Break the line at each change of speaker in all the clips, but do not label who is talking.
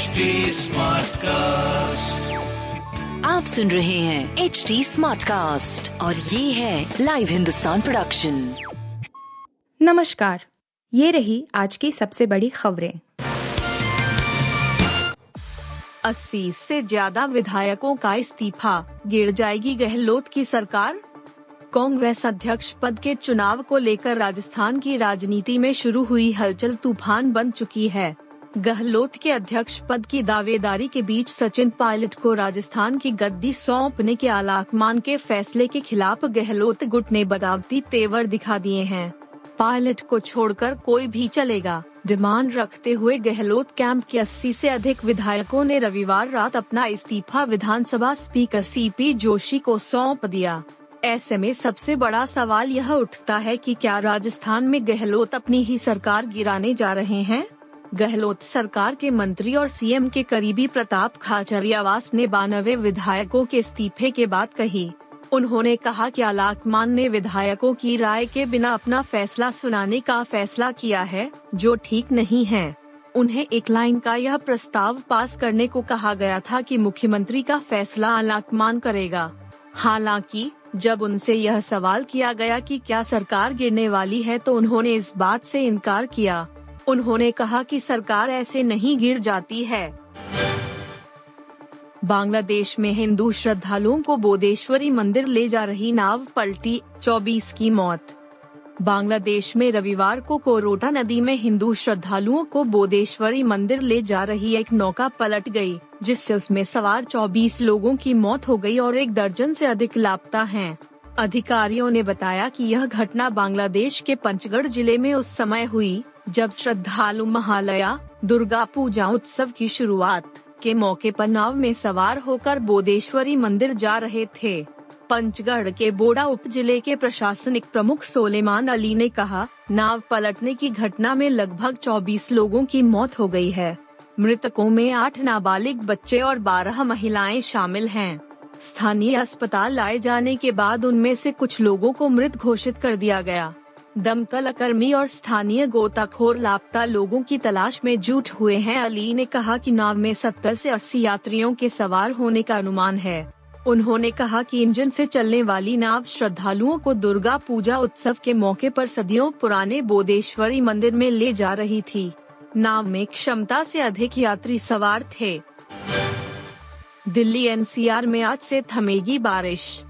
HD cast
आप सुन रहे हैं एच डी स्मार्ट कास्ट और ये है लाइव हिंदुस्तान प्रोडक्शन
नमस्कार ये रही आज की सबसे बड़ी खबरें।
80 से ज़्यादा विधायकों का इस्तीफा गिर जाएगी गहलोत की सरकार? कांग्रेस अध्यक्ष पद के चुनाव को लेकर राजस्थान की राजनीति में शुरू हुई हलचल तूफ़ान बन चुकी है। गहलोत के अध्यक्ष पद की दावेदारी के बीच सचिन पायलट को राजस्थान की गद्दी सौंपने के आलाकमान के फैसले के खिलाफ गहलोत गुट ने बगावती तेवर दिखा दिए हैं। पायलट को छोड़कर कोई भी चलेगा। डिमांड रखते हुए गहलोत कैंप के 80 से अधिक विधायकों ने रविवार रात अपना इस्तीफा विधानसभा स्पीकर सीपी जोशी को सौंप दिया। ऐसे में सबसे बड़ा सवाल यह उठता है कि क्या राजस्थान में गहलोत अपनी ही सरकार गिराने जा रहे हैं? गहलोत सरकार के मंत्री और सीएम के करीबी प्रताप खाचरियावास ने बानवे विधायकों के इस्तीफे के बाद कही। उन्होंने कहा कि आलाकमान ने विधायकों की राय के बिना अपना फैसला सुनाने का फैसला किया है, जो ठीक नहीं है। उन्हें एक लाइन का यह प्रस्ताव पास करने को कहा गया था कि मुख्यमंत्री का फैसला आलाकमान करेगा। हालाँकि, जब उनसे यह सवाल किया गया कि क्या सरकार गिरने वाली है तो उन्होंने इस बात से इनकार किया। उन्होंने कहा कि सरकार ऐसे नहीं गिर जाती है। बांग्लादेश में हिंदू श्रद्धालुओं को बोधेश्वरी मंदिर ले जा रही नाव पलटी 24 की मौत। बांग्लादेश में रविवार को कोरोटा नदी में हिंदू श्रद्धालुओं को बोधेश्वरी मंदिर ले जा रही एक नौका पलट गई, जिससे उसमें सवार 24 लोगों की मौत हो गई और एक दर्जन से अधिक लापता हैं। अधिकारियों ने बताया कि यह घटना बांग्लादेश के पंचगढ़ ज़िले में उस समय हुई। जब श्रद्धालु महालया, दुर्गा पूजा उत्सव की शुरुआत के मौके पर नाव में सवार होकर बोधेश्वरी मंदिर जा रहे थे। पंचगढ़ के बोडा उप ज़िले के प्रशासनिक प्रमुख सोलेमान अली ने कहा, नाव पलटने की घटना में लगभग 24 लोगों की मौत हो गई है। मृतकों में आठ नाबालिग बच्चे और 12 महिलाएँ शामिल हैं। स्थानीय अस्पताल लाए जाने के बाद उनमें से कुछ लोगों को मृत घोषित कर दिया गया। दमकल कर्मी और स्थानीय गोताखोर लापता लोगों की तलाश में जुट हुए हैं। अली ने कहा कि नाव में 70 से 80 यात्रियों के सवार होने का अनुमान है। उन्होंने कहा कि इंजन से चलने वाली नाव श्रद्धालुओं को दुर्गा पूजा उत्सव के मौके पर सदियों पुराने बोदेश्वरी मंदिर में ले जा रही थी। नाव में क्षमता से अधिक यात्री सवार थे। दिल्ली एनसीआर में आज से थमेगी बारिश।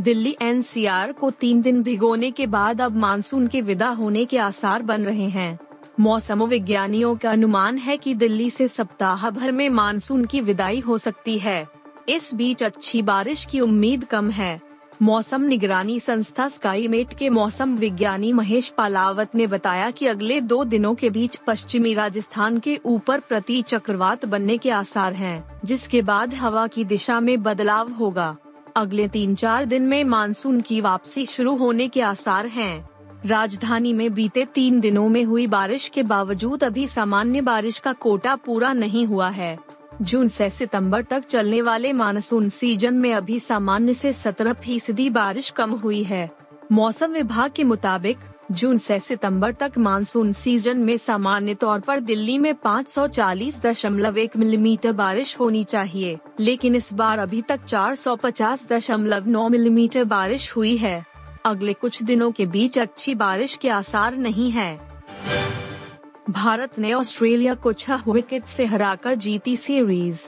दिल्ली एनसीआर को तीन दिन भिगोने के बाद अब मानसून के विदा होने के आसार बन रहे हैं। मौसम विज्ञानियों का अनुमान है कि दिल्ली से सप्ताह भर में मानसून की विदाई हो सकती है। इस बीच अच्छी बारिश की उम्मीद कम है। मौसम निगरानी संस्था स्काईमेट के मौसम विज्ञानी महेश पालावत ने बताया कि अगले दो दिनों के बीच पश्चिमी राजस्थान के ऊपर प्रति चक्रवात बनने के आसार हैं, जिसके बाद हवा की दिशा में बदलाव होगा। अगले तीन चार दिन में मानसून की वापसी शुरू होने के आसार हैं। राजधानी में बीते तीन दिनों में हुई बारिश के बावजूद अभी सामान्य बारिश का कोटा पूरा नहीं हुआ है जून से सितंबर तक चलने वाले मानसून सीज़न में अभी सामान्य से 17 फ़ीसदी बारिश कम हुई है मौसम विभाग के मुताबिक जून से सितंबर तक मानसून सीज़न में सामान्य तौर पर दिल्ली में 540.1 मिलीमीटर बारिश होनी चाहिए, लेकिन इस बार अभी तक 450.9 मिलीमीटर बारिश हुई है। अगले कुछ दिनों के बीच अच्छी बारिश के आसार नहीं है। भारत ने ऑस्ट्रेलिया को छह विकेट से हराकर जीती series.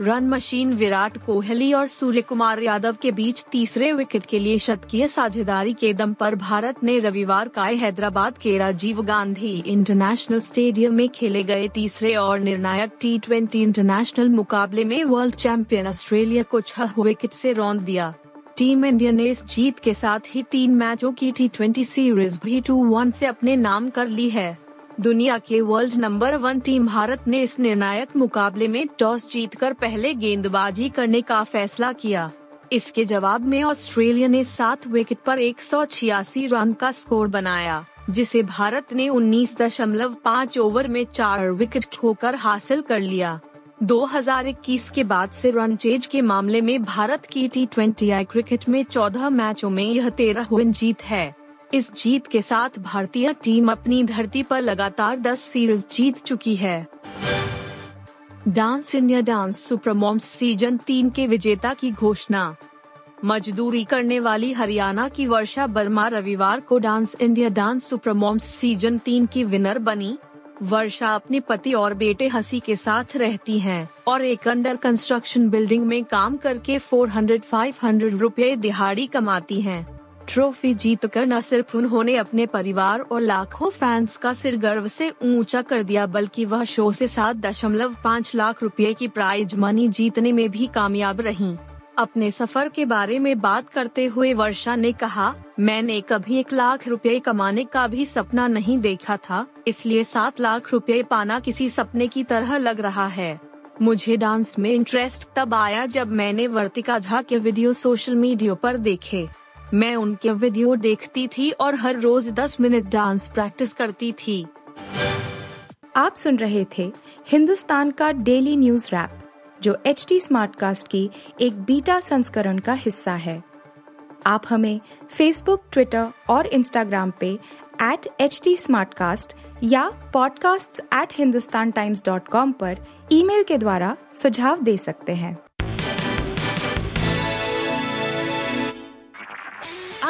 Run machine Virat Kohli और सूर्य कुमार यादव के बीच तीसरे विकेट के लिए शतकीय साझेदारी के दम पर भारत ने रविवार का हैदराबाद के राजीव गांधी इंटरनेशनल स्टेडियम में खेले गए तीसरे और निर्णायक टी ट्वेंटी इंटरनेशनल मुकाबले में वर्ल्ड चैंपियन ऑस्ट्रेलिया को छह विकेट से रौंद दिया। टीम इंडिया ने इस जीत के साथ ही तीन मैचों की टी सीरीज़ भी टू वन ऐसी अपने नाम कर ली है। दुनिया के world number one team Bharat ने इस निर्णायक मुकाबले में टॉस जीतकर पहले गेंदबाजी करने का फैसला किया। इसके जवाब में ऑस्ट्रेलिया ने सात विकेट पर एक सौ छियासी रन का स्कोर बनाया, जिसे भारत ने 19.5 ओवर में चार विकेट खोकर हासिल कर लिया। 2021 के बाद से रन चेज के मामले में भारत की टी ट्वेंटी क्रिकेट में 14 मैचों में यह तेरह विन जीत है। इस जीत के साथ भारतीय टीम अपनी धरती पर लगातार 10 सीरीज़ जीत चुकी है। Dance India dance supermoms season तीन के विजेता की घोषणा। मजदूरी करने वाली हरियाणा की वर्षा वर्मा रविवार को dance India dance supermoms season तीन की विनर बनी। वर्षा अपने पति और बेटे हसी के साथ रहती हैं और एक अंडर कंस्ट्रक्शन बिल्डिंग में काम करके 400-500 रुपए दिहाड़ी कमाती हैं। ट्रॉफी जीत कर न सिर्फ़ उन्होंने अपने परिवार और लाखों फैंस का सिर गर्व से ऊँचा कर दिया, बल्कि वह शो से सात दशमलव पाँच लाख रुपए की प्राइज मनी जीतने में भी कामयाब रहीं। अपने सफ़र के बारे में बात करते हुए वर्षा ने कहा, मैंने कभी एक लाख रुपए कमाने का भी सपना नहीं देखा था, इसलिए सात लाख रुपए पाना किसी सपने की तरह लग रहा है मुझे डांस में इंटरेस्ट तब आया जब मैंने वर्तिका झा के वीडियो सोशल मीडिया पर देखे मैं उनके वीडियो देखती थी और हर रोज दस मिनट डांस प्रैक्टिस करती थी।
आप सुन रहे थे हिंदुस्तान का डेली न्यूज़ रैप, जो एच टी कास्ट की एक बीटा संस्करण का हिस्सा है। आप हमें फेसबुक ट्विटर और इंस्टाग्राम पे एट एच टी या podcasts@hindustantimes.com पर ईमेल के द्वारा सुझाव दे सकते हैं।